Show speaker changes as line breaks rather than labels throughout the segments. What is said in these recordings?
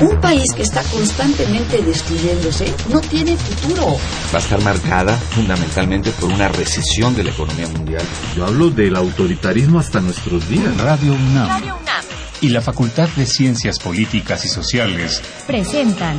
Un país que está constantemente destruyéndose no tiene futuro.
Va a estar marcada fundamentalmente por una recesión de la economía mundial.
Yo hablo del autoritarismo hasta nuestros días.
Radio UNAM. Radio UNAM. Y la Facultad de Ciencias Políticas y Sociales
presentan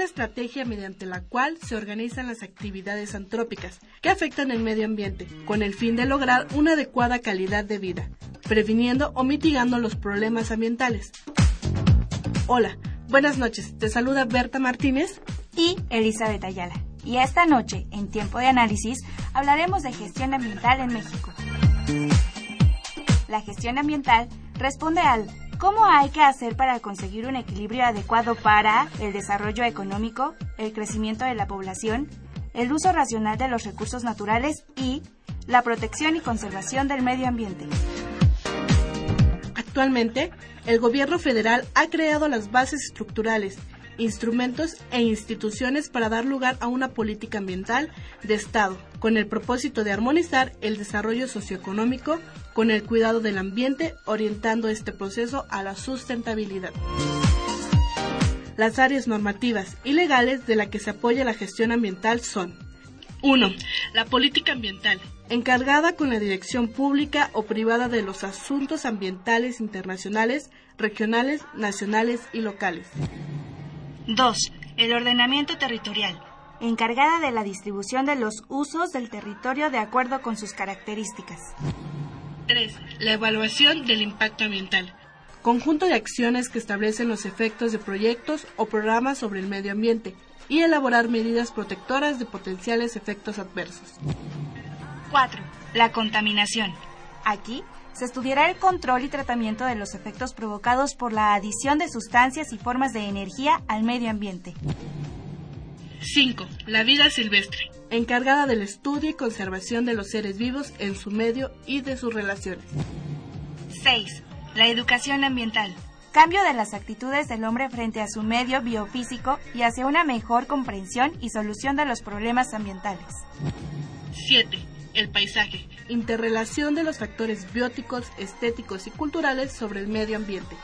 La estrategia mediante la cual se organizan las actividades antrópicas que afectan el medio ambiente, con el fin de lograr una adecuada calidad de vida, previniendo o mitigando los problemas ambientales. Hola, buenas noches. Te saluda Berta Martínez
y Elizabeth Ayala. Y esta noche, en Tiempo de Análisis, hablaremos de gestión ambiental en México. La gestión ambiental responde al ¿Cómo hay que hacer para conseguir un equilibrio adecuado para el desarrollo económico, el crecimiento de la población, el uso racional de los recursos naturales y la protección y conservación del medio ambiente?
Actualmente, el gobierno federal ha creado las bases estructurales, instrumentos e instituciones para dar lugar a una política ambiental de Estado, con el propósito de armonizar el desarrollo socioeconómico con el cuidado del ambiente, orientando este proceso a la sustentabilidad. Las áreas normativas y legales de la que se apoya la gestión ambiental son 1. La política ambiental, encargada con la dirección pública o privada de los asuntos ambientales internacionales, regionales, nacionales y locales.
2. El ordenamiento territorial, encargada de la distribución de los usos del territorio de acuerdo con sus características.
3. La evaluación del impacto ambiental. Conjunto de acciones que establecen los efectos de proyectos o programas sobre el medio ambiente y elaborar medidas protectoras de potenciales efectos adversos.
4. La contaminación. Aquí se estudiará el control y tratamiento de los efectos provocados por la adición de sustancias y formas de energía al medio ambiente.
5. La vida silvestre encargada del estudio y conservación de los seres vivos en su medio y de sus relaciones.
6. La educación ambiental. Cambio de las actitudes del hombre frente a su medio biofísico y hacia una mejor comprensión y solución de los problemas ambientales.
7. El paisaje. Interrelación de los factores bióticos, estéticos y culturales sobre el medio ambiente.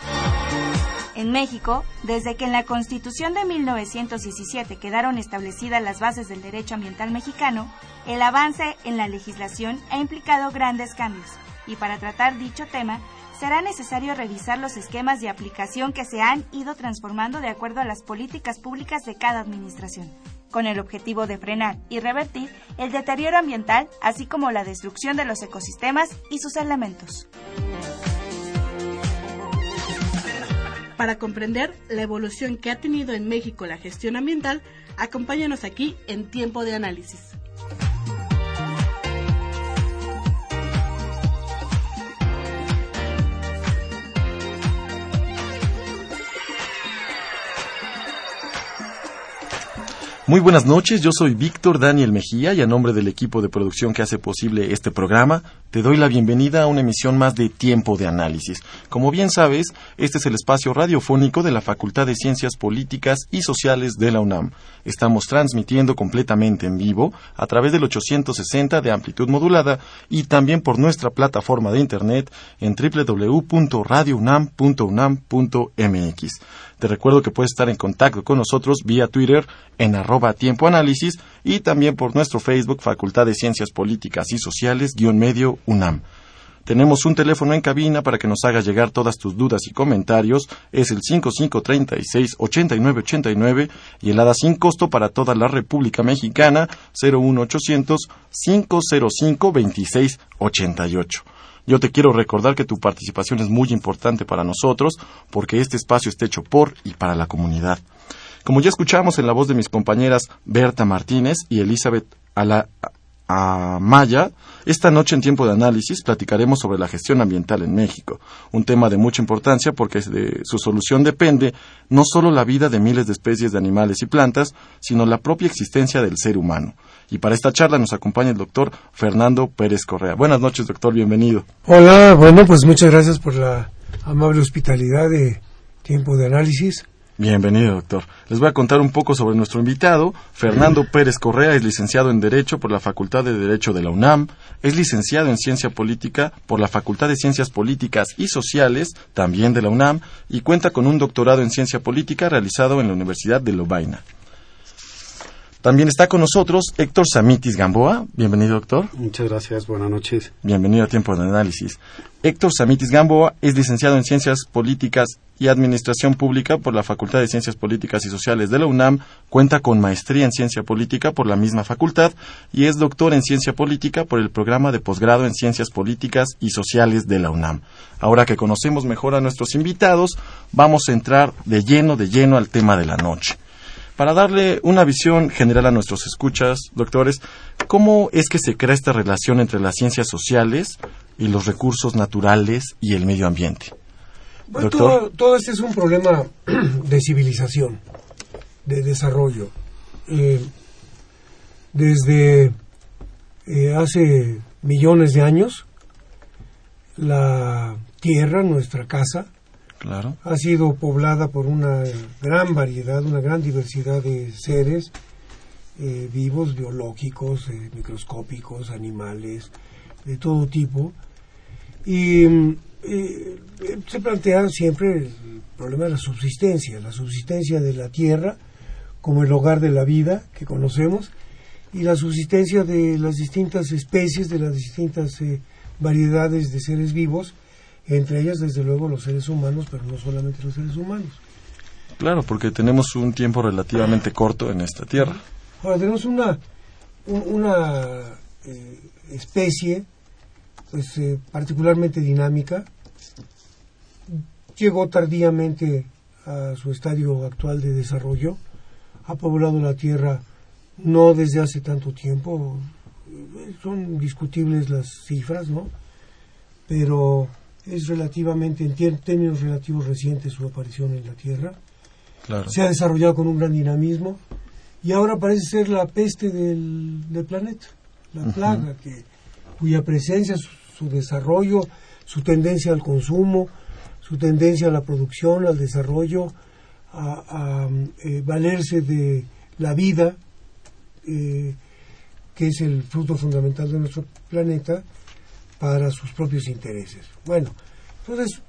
En México, desde que en la Constitución de 1917 quedaron establecidas las bases del derecho ambiental mexicano, el avance en la legislación ha implicado grandes cambios, y para tratar dicho tema, será necesario revisar los esquemas de aplicación que se han ido transformando de acuerdo a las políticas públicas de cada administración, con el objetivo de frenar y revertir el deterioro ambiental, así como la destrucción de los ecosistemas y sus elementos.
Para comprender la evolución que ha tenido en México la gestión ambiental, acompáñanos aquí en Tiempo de Análisis.
Muy buenas noches, yo soy Víctor Daniel Mejía y a nombre del equipo de producción que hace posible este programa, te doy la bienvenida a una emisión más de Tiempo de Análisis. Como bien sabes, este es el espacio radiofónico de la Facultad de Ciencias Políticas y Sociales de la UNAM. Estamos transmitiendo completamente en vivo a través del 860 de amplitud modulada y también por nuestra plataforma de internet en www.radiounam.unam.mx. Te recuerdo que puedes estar en contacto con nosotros vía Twitter en arroba tiempo y también por nuestro Facebook Facultad de Ciencias Políticas y Sociales guion medio UNAM. Tenemos un teléfono en cabina para que nos hagas llegar todas tus dudas y comentarios. Es el 5536-8989 y el ADA sin costo para toda la República Mexicana 01800 505 2688. Yo te quiero recordar que tu participación es muy importante para nosotros porque este espacio está hecho por y para la comunidad. Como ya escuchamos en la voz de mis compañeras Berta Martínez y Elizabeth Amaya. Esta noche en tiempo de análisis platicaremos sobre la gestión ambiental en México, un tema de mucha importancia porque de su solución depende no solo la vida de miles de especies de animales y plantas, sino la propia existencia del ser humano. Y para esta charla nos acompaña el doctor Fernando Pérez Correa. Buenas noches, doctor, bienvenido.
Hola, bueno, pues muchas gracias por la amable hospitalidad de tiempo de análisis.
Bienvenido, doctor. Les voy a contar un poco sobre nuestro invitado. Fernando Pérez Correa es licenciado en Derecho por la Facultad de Derecho de la UNAM, es licenciado en Ciencia Política por la Facultad de Ciencias Políticas y Sociales, también de la UNAM, y cuenta con un doctorado en Ciencia Política realizado en la Universidad de Lovaina. También está con nosotros Héctor Samitis Gamboa. Bienvenido, doctor.
Muchas gracias, buenas noches.
Bienvenido a Tiempo de Análisis. Héctor Samitis Gamboa es licenciado en Ciencias Políticas y Administración Pública por la Facultad de Ciencias Políticas y Sociales de la UNAM, cuenta con maestría en Ciencia Política por la misma facultad y es doctor en Ciencia Política por el programa de posgrado en Ciencias Políticas y Sociales de la UNAM. Ahora que conocemos mejor a nuestros invitados, vamos a entrar de lleno, de lleno al tema de la noche. Para darle una visión general a nuestros escuchas, doctores, ¿cómo es que se crea esta relación entre las ciencias sociales y los recursos naturales y el medio ambiente?
Bueno, todo, todo, este es un problema de civilización, de desarrollo. Eh, desde eh, hace millones de años, la tierra, nuestra casa, ha sido poblada por una gran variedad, una gran diversidad de seres eh, vivos, biológicos, eh, microscópicos, animales, de todo tipo. Y eh, se plantea siempre el problema de la subsistencia, la subsistencia de la tierra como el hogar de la vida que conocemos y la subsistencia de las distintas especies, de las distintas variedades de seres vivos entre ellas desde luego los seres humanos, pero no solamente los seres humanos.
Claro, porque tenemos un tiempo relativamente corto en esta tierra.
Ahora tenemos una, una eh, especie pues eh, particularmente dinámica, llegó tardíamente a su estadio actual de desarrollo, ha poblado la tierra no desde hace tanto tiempo, son discutibles las cifras, ¿no? Pero es relativamente, en términos relativos recientes su aparición en la Tierra. Se ha desarrollado con un gran dinamismo y ahora parece ser la peste del, planeta, la plaga, que, cuya presencia, su, desarrollo, su tendencia al consumo, su tendencia a la producción, al desarrollo, a, eh, valerse de la vida, eh, que es el fruto fundamental de nuestro planeta, para sus propios intereses. Bueno, entonces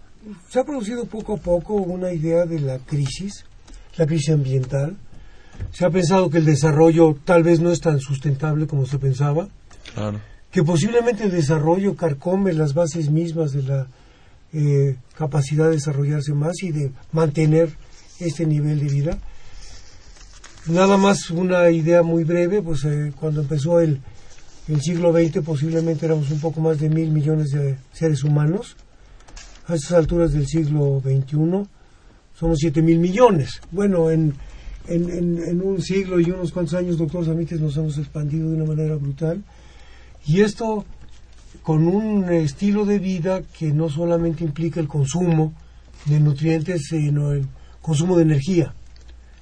se ha producido poco a poco una idea de la crisis, la crisis ambiental. Se ha pensado que el desarrollo tal vez no es tan sustentable como se pensaba, que posiblemente el desarrollo carcome las bases mismas de la eh, capacidad de desarrollarse más y de mantener este nivel de vida. Nada más una idea muy breve, pues eh, cuando empezó el, el siglo XX posiblemente éramos un poco más de mil millones de seres humanos. A estas alturas del siglo XXI somos siete mil millones. Bueno, en, en, un siglo y unos cuantos años, doctor Samites, nos hemos expandido de una manera brutal. Y esto con un estilo de vida que no solamente implica el consumo de nutrientes, sino el consumo de energía,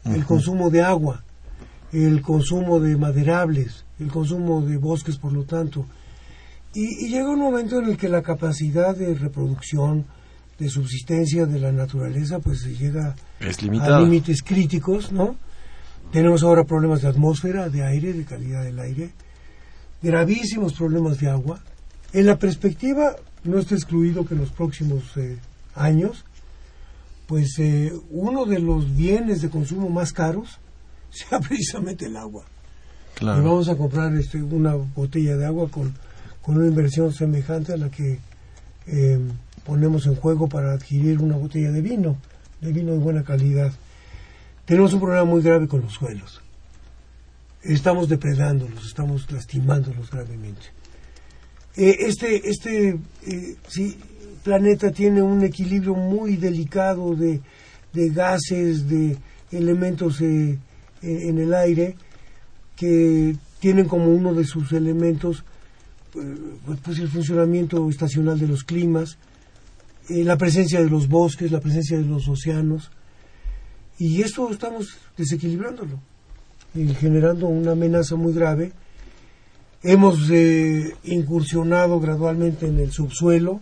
el consumo de agua, el consumo de maderables, el consumo de bosques, por lo tanto. Y, llega un momento en el que la capacidad de reproducción, de subsistencia de la naturaleza, pues se llega a límites críticos, ¿no? Tenemos ahora problemas de atmósfera, de aire, de calidad del aire, gravísimos problemas de agua. En la perspectiva, no está excluido que en los próximos eh, años, pues eh, uno de los bienes de consumo más caros sea precisamente el agua. Y vamos a comprar este, una botella de agua con, una inversión semejante a la que eh, ponemos en juego para adquirir una botella de vino, de vino de buena calidad. Tenemos un problema muy grave con los suelos. Estamos depredándolos, estamos lastimándolos gravemente. Eh, este este eh, planeta tiene un equilibrio muy delicado de, de gases, de elementos en el aire, que tienen como uno de sus elementos eh, pues el funcionamiento estacional de los climas, eh, la presencia de los bosques, la presencia de los océanos, y esto estamos desequilibrándolo y generando una amenaza muy grave. Hemos eh, incursionado gradualmente en el subsuelo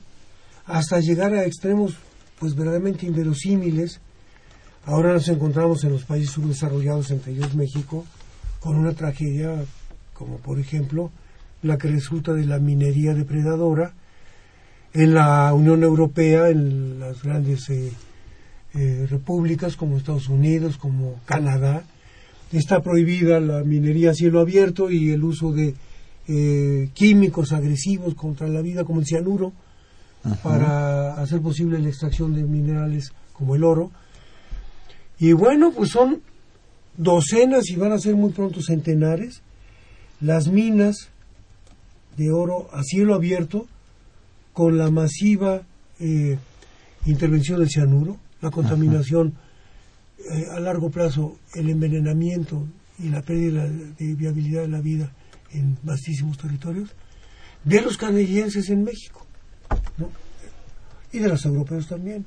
hasta llegar a extremos pues verdaderamente inverosímiles. Ahora nos encontramos en los países subdesarrollados, entre ellos México, con una tragedia como por ejemplo la que resulta de la minería depredadora. En la Unión Europea, en las grandes eh, eh, repúblicas como Estados Unidos, como Canadá, está prohibida la minería a cielo abierto y el uso de eh, químicos agresivos contra la vida como el cianuro para hacer posible la extracción de minerales como el oro. Y bueno, pues son docenas y van a ser muy pronto centenares las minas de oro a cielo abierto con la masiva eh, intervención del cianuro, la contaminación eh, a largo plazo, el envenenamiento y la pérdida de viabilidad de la vida en vastísimos territorios, de los canadienses en México y de los europeos también.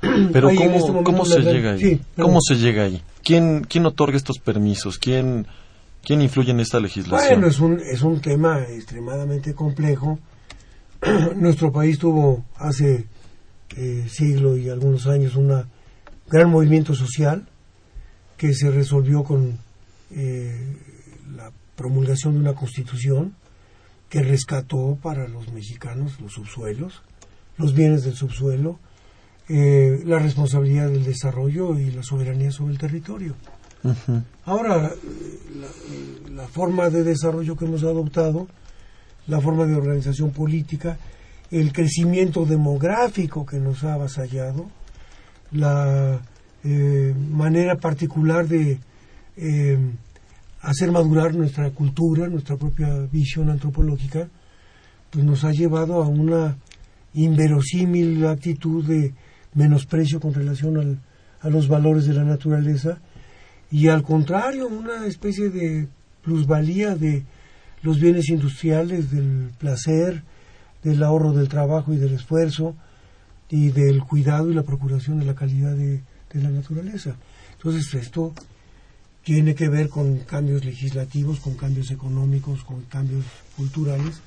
Pero ¿cómo, ¿cómo se llega ahí? ¿Cómo se llega ahí? ¿Quién, ¿Quién otorga estos permisos? ¿Quién, ¿Quién influye en esta legislación?
Bueno, es un, es un tema extremadamente complejo. Nuestro país tuvo hace eh, siglo y algunos años un gran movimiento social que se resolvió con eh, la promulgación de una constitución que rescató para los mexicanos los subsuelos, los bienes del subsuelo, eh, la responsabilidad del desarrollo y la soberanía sobre el territorio. Ahora, la, forma de desarrollo que hemos adoptado, la forma de organización política, el crecimiento demográfico que nos ha avasallado, la eh, manera particular de eh, hacer madurar nuestra cultura, nuestra propia visión antropológica, pues nos ha llevado a una inverosímil actitud de menosprecio con relación a los valores de la naturaleza y al contrario, una especie de plusvalía de los bienes industriales, del placer, del ahorro del trabajo y del esfuerzo y del cuidado y la procuración de la calidad de, la naturaleza. Entonces esto tiene que ver con cambios legislativos, con cambios económicos, con cambios culturales,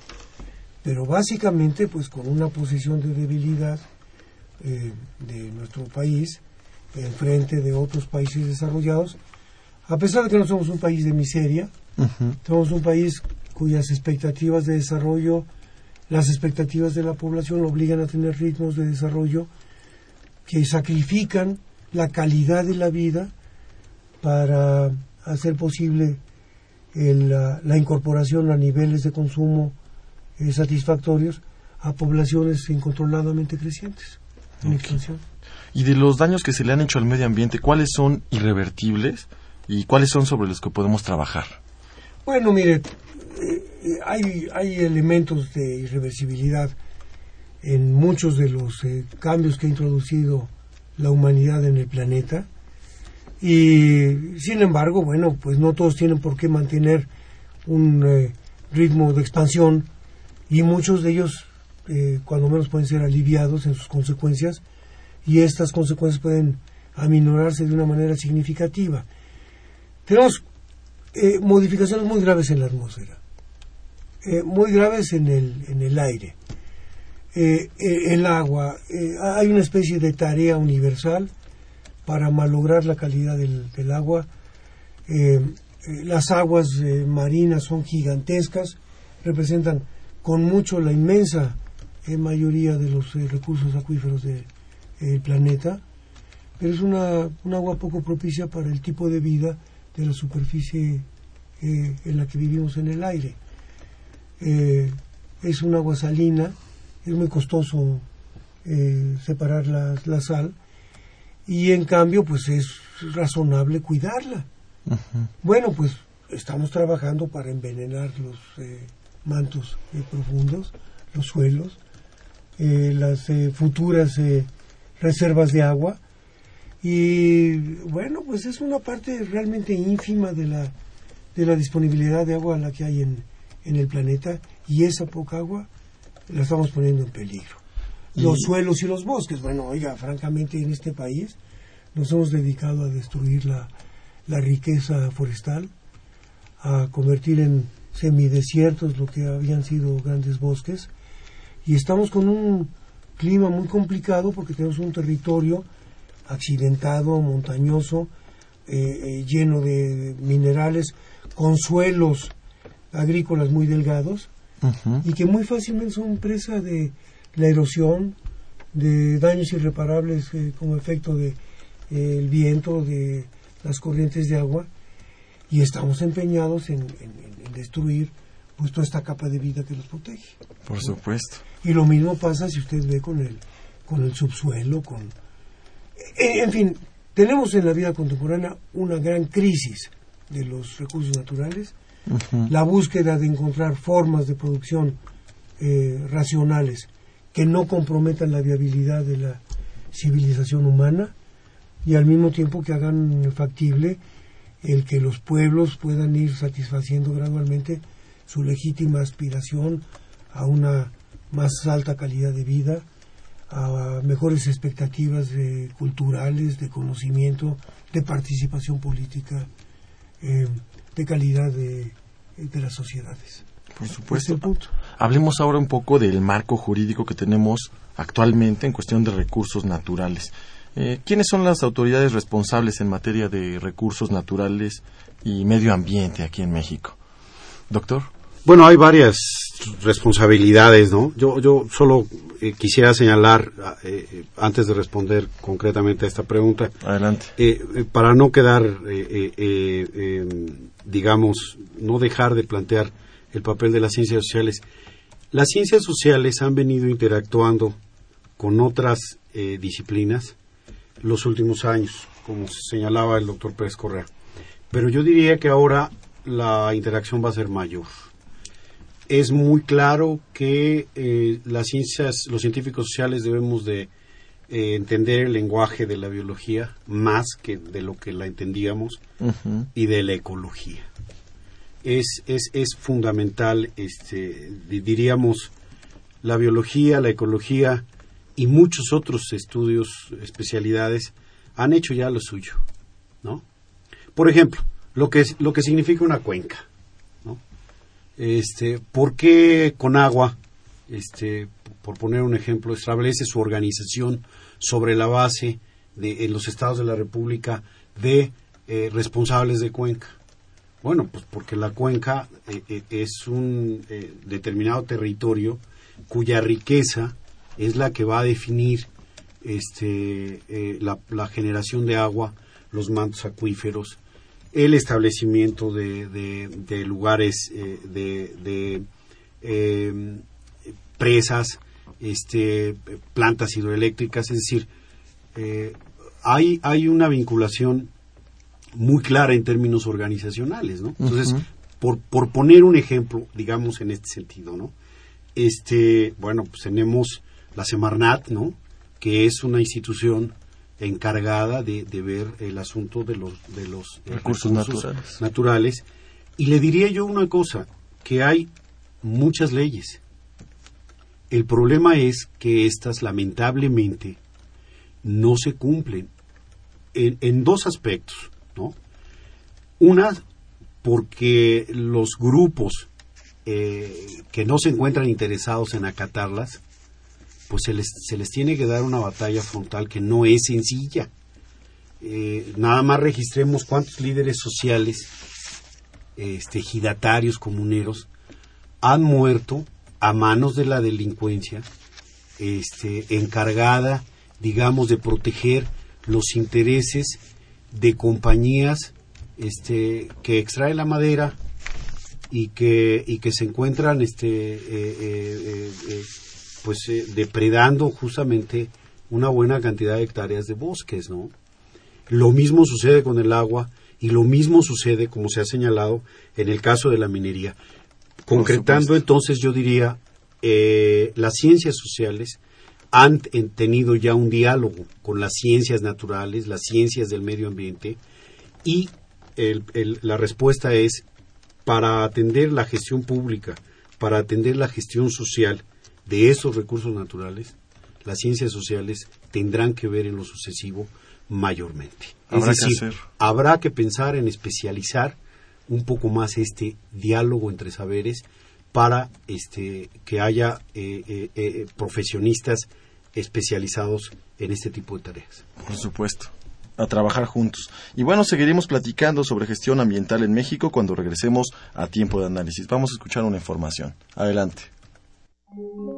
pero básicamente pues con una posición de debilidad eh, de nuestro país en frente de otros países desarrollados. A pesar de que no somos un país de miseria, somos un país cuyas expectativas de desarrollo, las expectativas de la población obligan a tener ritmos de desarrollo que sacrifican la calidad de la vida para hacer posible la, incorporación a niveles de consumo eh, satisfactorios a poblaciones incontroladamente crecientes
Y de los daños que se le han hecho al medio ambiente, ¿cuáles son irrevertibles? y cuáles son sobre los que podemos trabajar?
Bueno, mire, eh, hay, hay elementos de irreversibilidad en muchos de los eh, cambios que ha introducido la humanidad en el planeta y sin embargo, bueno, pues no todos tienen por qué mantener un eh, ritmo de expansión y muchos de ellos cuando menos pueden ser aliviados en sus consecuencias y estas consecuencias pueden aminorarse de una manera significativa. Tenemos eh, modificaciones muy graves en la atmósfera, eh, muy graves en el, en el aire, eh, el agua. hay una especie de tarea universal para malograr la calidad del, del agua. las aguas marinas son gigantescas, representan con mucho la inmensa mayoría de los recursos acuíferos del planeta, pero es una, un agua poco propicia para el tipo de vida de la superficie eh, en la que vivimos en el aire. Eh, es un agua salina, es muy costoso eh, separar la, la, sal y en cambio pues es razonable cuidarla. Bueno, pues estamos trabajando para envenenar los mantos profundos, los suelos, las futuras reservas de agua y bueno, pues es una parte realmente ínfima de la, de la disponibilidad de agua la que hay en, en el planeta y esa poca agua la estamos poniendo en peligro. Los suelos y los bosques, bueno, oiga, francamente en este país nos hemos dedicado a destruir la, la riqueza forestal, a convertir en semidesiertos lo que habían sido grandes bosques y estamos con un clima muy complicado porque tenemos un territorio accidentado, montañoso, eh, eh, lleno de minerales, con suelos agrícolas muy delgados y que muy fácilmente son presa de la erosión, de daños irreparables eh, como efecto de el viento, de las corrientes de agua y estamos empeñados en, destruir pues toda esta capa de vida que los protege.
Por supuesto.
Y lo mismo pasa si usted ve con el, con el subsuelo, con... En, fin, tenemos en la vida contemporánea una gran crisis de los recursos naturales, la búsqueda de encontrar formas de producción eh, racionales que no comprometan la viabilidad de la civilización humana y al mismo tiempo que hagan factible el que los pueblos puedan ir satisfaciendo gradualmente su legítima aspiración a una más alta calidad de vida, a mejores expectativas culturales, de conocimiento, de participación política, eh, de calidad de, las sociedades.
Por supuesto. Hablemos ahora un poco del marco jurídico que tenemos actualmente en cuestión de recursos naturales. Eh, ¿Quiénes son las autoridades responsables en materia de recursos naturales y medio ambiente aquí en México? Doctor.
Bueno, hay varias responsabilidades, ¿no? Yo, yo solo eh, quisiera señalar, eh, antes de responder concretamente a esta pregunta,
adelante,
para no quedar, digamos, no dejar de plantear el papel de las ciencias sociales. Las ciencias sociales han venido interactuando con otras disciplinas los últimos años, como señalaba el doctor Pérez Correa. Pero yo diría que ahora la interacción va a ser mayor. Es muy claro que eh, las ciencias, los científicos sociales debemos de eh, entender el lenguaje de la biología más que de lo que la entendíamos y de la ecología. Es, es, es fundamental, este, diríamos, la biología, la ecología y muchos otros estudios, especialidades, han hecho ya lo suyo, ¿no? Por ejemplo, lo que, lo que significa una cuenca, ¿no? Este, ¿Por qué con agua, este, por poner un ejemplo, establece su organización sobre la base de, en los estados de la República de eh, responsables de cuenca? Bueno, pues porque la cuenca eh, eh, es un determinado territorio cuya riqueza es la que va a definir este, eh, la, generación de agua, los mantos acuíferos, el establecimiento de, lugares eh, de, em, presas, este, plantas hidroeléctricas, es decir, eh, hay, hay una vinculación muy clara en términos organizacionales, ¿no? Entonces, por, por poner un ejemplo, digamos, en este sentido, ¿no? Este, bueno, pues tenemos la Semarnat, ¿no? que es una institución encargada de, ver el asunto de los, de los
recursos, naturales.
naturales. Y le diría yo una cosa, que hay muchas leyes. El problema es que estas lamentablemente no se cumplen en, dos aspectos, ¿no? Una, porque los grupos eh, que no se encuentran interesados en acatarlas pues se les, tiene que dar una batalla frontal que no es sencilla. Eh, nada más registremos cuántos líderes sociales, este, comuneros, han muerto a manos de la delincuencia, este, encargada, digamos, de proteger los intereses de compañías este, que extraen la madera y que, y que se encuentran este, eh, eh, pues eh, depredando justamente una buena cantidad de hectáreas de bosques, ¿no? Lo mismo sucede con el agua y lo mismo sucede, como se ha señalado, en el caso de la minería. Concretando entonces, yo diría, eh, las ciencias sociales han tenido ya un diálogo con las ciencias naturales, las ciencias del medio ambiente, y la respuesta es para atender la gestión pública, para atender la gestión social de esos recursos naturales, las ciencias sociales tendrán que ver en lo sucesivo mayormente.
Habrá
es
que
decir,
hacer.
habrá que pensar en especializar un poco más este diálogo entre saberes para este, que haya eh, eh, eh, profesionistas especializados en este tipo de tareas.
Por supuesto. A trabajar juntos. Y bueno, seguiremos platicando sobre gestión ambiental en México cuando regresemos a tiempo de análisis. Vamos a escuchar una información. Adelante.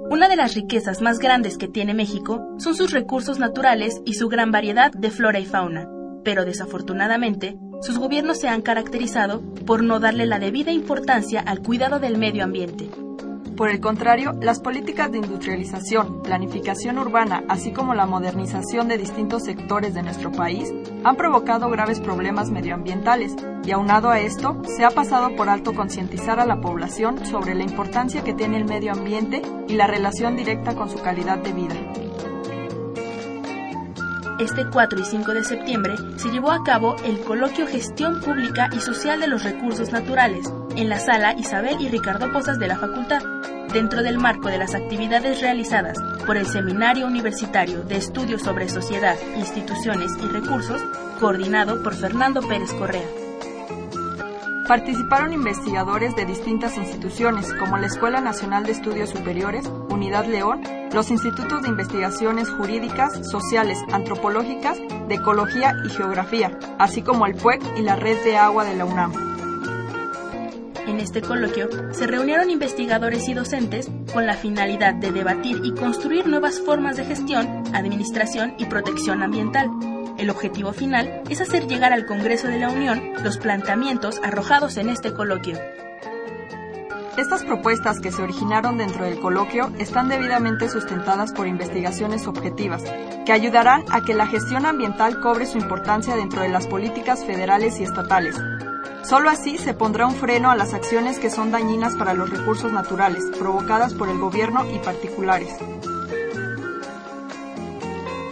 Una de las riquezas más grandes que tiene México son sus recursos naturales y su gran variedad de flora y fauna, pero desafortunadamente, sus gobiernos se han caracterizado por no darle la debida importancia al cuidado del medio ambiente.
Por el contrario, las políticas de industrialización, planificación urbana, así como la modernización de distintos sectores de nuestro país, han provocado graves problemas medioambientales y aunado a esto, se ha pasado por alto concientizar a la población sobre la importancia que tiene el medio ambiente y la relación directa con su calidad de vida.
Este 4 y 5 de septiembre se llevó a cabo el coloquio Gestión Pública y Social de los Recursos Naturales en la sala Isabel y Ricardo Posas de la Facultad, dentro del marco de las actividades realizadas por el Seminario Universitario de Estudios sobre Sociedad, Instituciones y Recursos, coordinado por Fernando Pérez Correa.
Participaron investigadores de distintas instituciones como la Escuela Nacional de Estudios Superiores, Unidad León, los institutos de investigaciones jurídicas, sociales, antropológicas, de ecología y geografía, así como el PUEC y la Red de Agua de la UNAM.
En este coloquio se reunieron investigadores y docentes con la finalidad de debatir y construir nuevas formas de gestión, administración y protección ambiental. El objetivo final es hacer llegar al Congreso de la Unión los planteamientos arrojados en este coloquio.
Estas propuestas que se originaron dentro del coloquio están debidamente sustentadas por investigaciones objetivas, que ayudarán a que la gestión ambiental cobre su importancia dentro de las políticas federales y estatales. Solo así se pondrá un freno a las acciones que son dañinas para los recursos naturales, provocadas por el gobierno y particulares.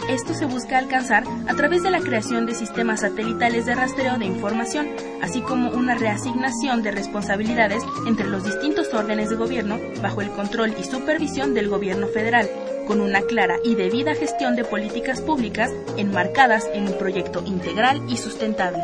Esto se busca alcanzar a través de la creación de sistemas satelitales de rastreo de información, así como una reasignación de responsabilidades entre los distintos órdenes de gobierno bajo el control y supervisión del gobierno federal, con una clara y debida gestión de políticas públicas enmarcadas en un proyecto integral y sustentable.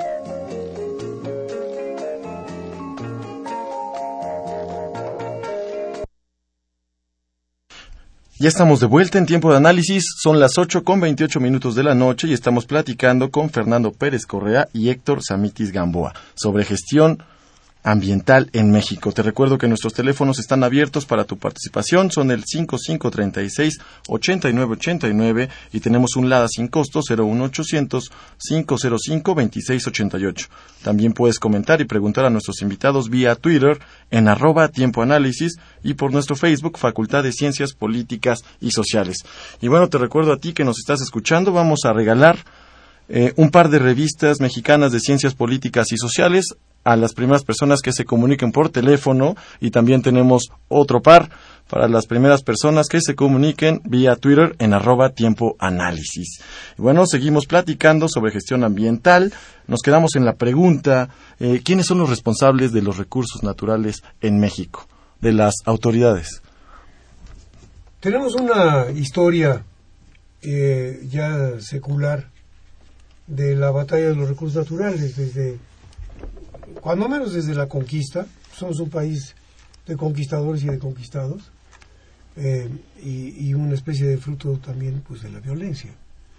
Ya estamos de vuelta en tiempo de análisis. Son las 8 con 28 minutos de la noche y estamos platicando con Fernando Pérez Correa y Héctor Samitis Gamboa sobre gestión ambiental en México. Te recuerdo que nuestros teléfonos están abiertos para tu participación. Son el 5536-8989 y tenemos un LADA sin costo 01800-505-2688. También puedes comentar y preguntar a nuestros invitados vía Twitter en arroba tiempo análisis y por nuestro Facebook Facultad de Ciencias Políticas y Sociales. Y bueno, te recuerdo a ti que nos estás escuchando, vamos a regalar eh, un par de revistas mexicanas de ciencias políticas y sociales a las primeras personas que se comuniquen por teléfono y también tenemos otro par para las primeras personas que se comuniquen vía Twitter en arroba tiempo análisis. Bueno, seguimos platicando sobre gestión ambiental. Nos quedamos en la pregunta, eh, ¿quiénes son los responsables de los recursos naturales en México? De las autoridades.
Tenemos una historia eh, ya secular de la batalla de los recursos naturales desde cuando menos desde la conquista, somos un país de conquistadores y de conquistados, eh, y, y, una especie de fruto también pues de la violencia.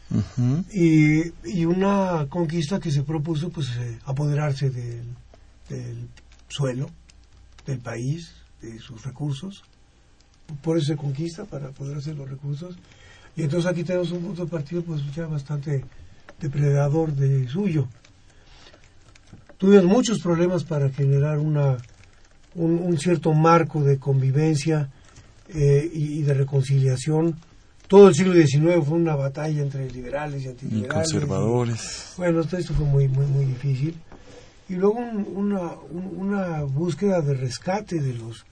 Uh -huh. y, y, una conquista que se propuso pues eh, apoderarse del, del, suelo, del país, de sus recursos. Por eso se conquista, para apoderarse de los recursos. Y entonces aquí tenemos un punto de partido pues ya bastante depredador de suyo tuvieron muchos problemas para generar una, un, un cierto marco de convivencia eh, y, y, de reconciliación. Todo el siglo XIX fue una batalla entre liberales y antiliberales.
Y conservadores.
Bueno, todo esto fue muy, muy, muy difícil. Y luego un, una, un, una búsqueda de rescate de los,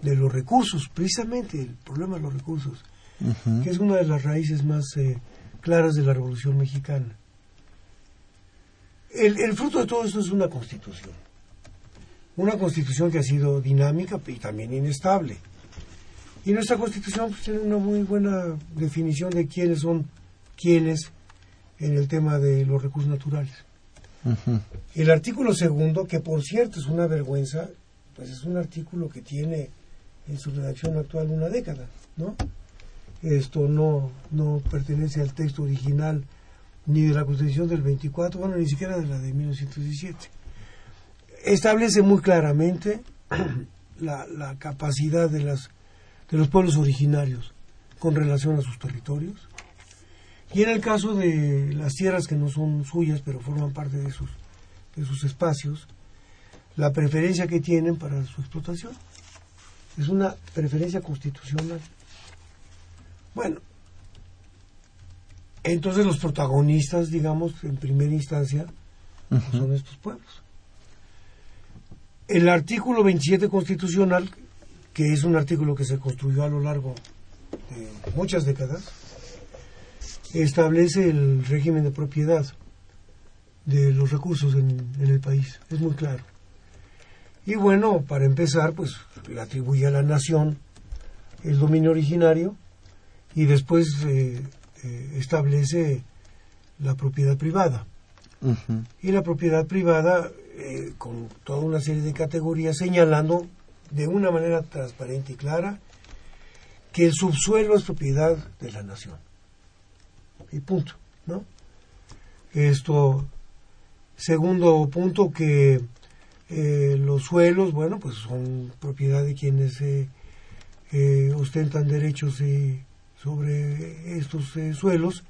de los recursos, precisamente el problema de los recursos, uh -huh. que es una de las raíces más eh, claras de la Revolución Mexicana. El, el, fruto de todo esto es una constitución. una constitución que ha sido dinámica y también inestable. Y nuestra constitución pues, tiene una muy buena definición de quiénes son quiénes en el tema de los recursos naturales. El artículo segundo, que por cierto es una vergüenza, pues es un artículo que tiene en su redacción actual una década, ¿no? Esto no, no pertenece al texto original ni de la Constitución del 24, bueno, ni siquiera de la de 1917. Establece muy claramente la, la capacidad de, las, de los pueblos originarios con relación a sus territorios. Y en el caso de las tierras que no son suyas, pero forman parte de sus, de sus espacios, la preferencia que tienen para su explotación. Es una preferencia constitucional. Bueno, entonces los protagonistas, digamos, en primera instancia, son estos pueblos. El artículo 27 constitucional, que es un artículo que se construyó a lo largo de muchas décadas, establece el régimen de propiedad de los recursos en, en el país. Es muy claro. Y bueno, para empezar, pues le atribuye a la nación el dominio originario y después eh, eh, establece la propiedad privada. Y la propiedad privada eh, con toda una serie de categorías señalando de una manera transparente y clara que el subsuelo es propiedad de la nación. Y punto, ¿no? Esto, segundo punto, que eh, los suelos, bueno, pues son propiedad de quienes eh, eh, ostentan derechos sobre estos suelos,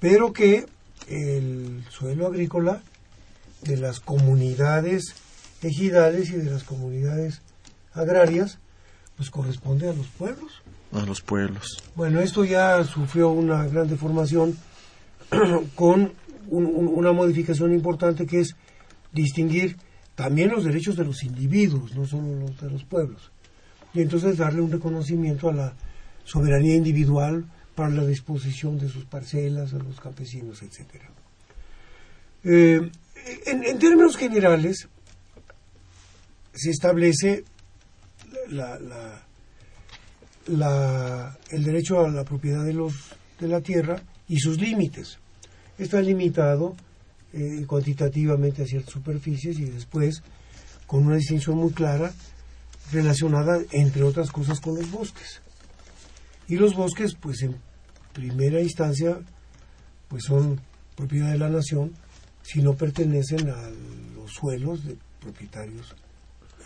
pero que el suelo agrícola de las comunidades ejidales y de las comunidades agrarias, pues corresponde a los pueblos.
A los pueblos.
Bueno, esto ya sufrió una gran deformación con una modificación importante que es distinguir también los derechos de los individuos, no solo los de los pueblos. Y entonces darle un reconocimiento a la soberanía individual para la disposición de sus parcelas, a los campesinos, etc. Eh, en, términos generales, se establece la, la, el derecho a la propiedad de, los, de la tierra y sus límites. Está limitado eh, cuantitativamente a ciertas superficies y después con una distinción muy clara relacionada, entre otras cosas, con los bosques. Y los bosques, pues en primera instancia, pues son propiedad de la nación si no pertenecen a los suelos de propietarios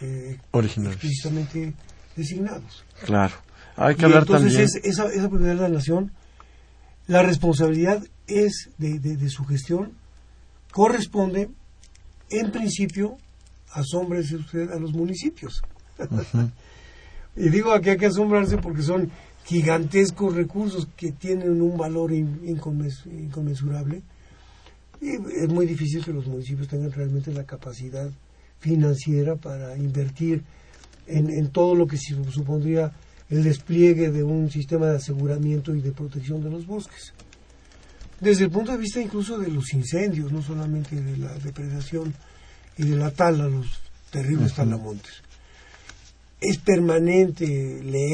eh, explícitamente designados.
Claro. Hay que hablar
entonces esa, esa propiedad de la nación, la responsabilidad es de, de su gestión corresponde, en principio, asómbrese usted a los municipios. y digo aquí hay que asombrarse porque son gigantescos recursos que tienen un valor inconmensurable. Y es muy difícil que los municipios tengan realmente la capacidad financiera para invertir en, en todo lo que supondría el despliegue de un sistema de aseguramiento y de protección de los bosques. Desde el punto de vista incluso de los incendios, no solamente de la depredación y de la tala, los terribles talamontes. Es permanente leer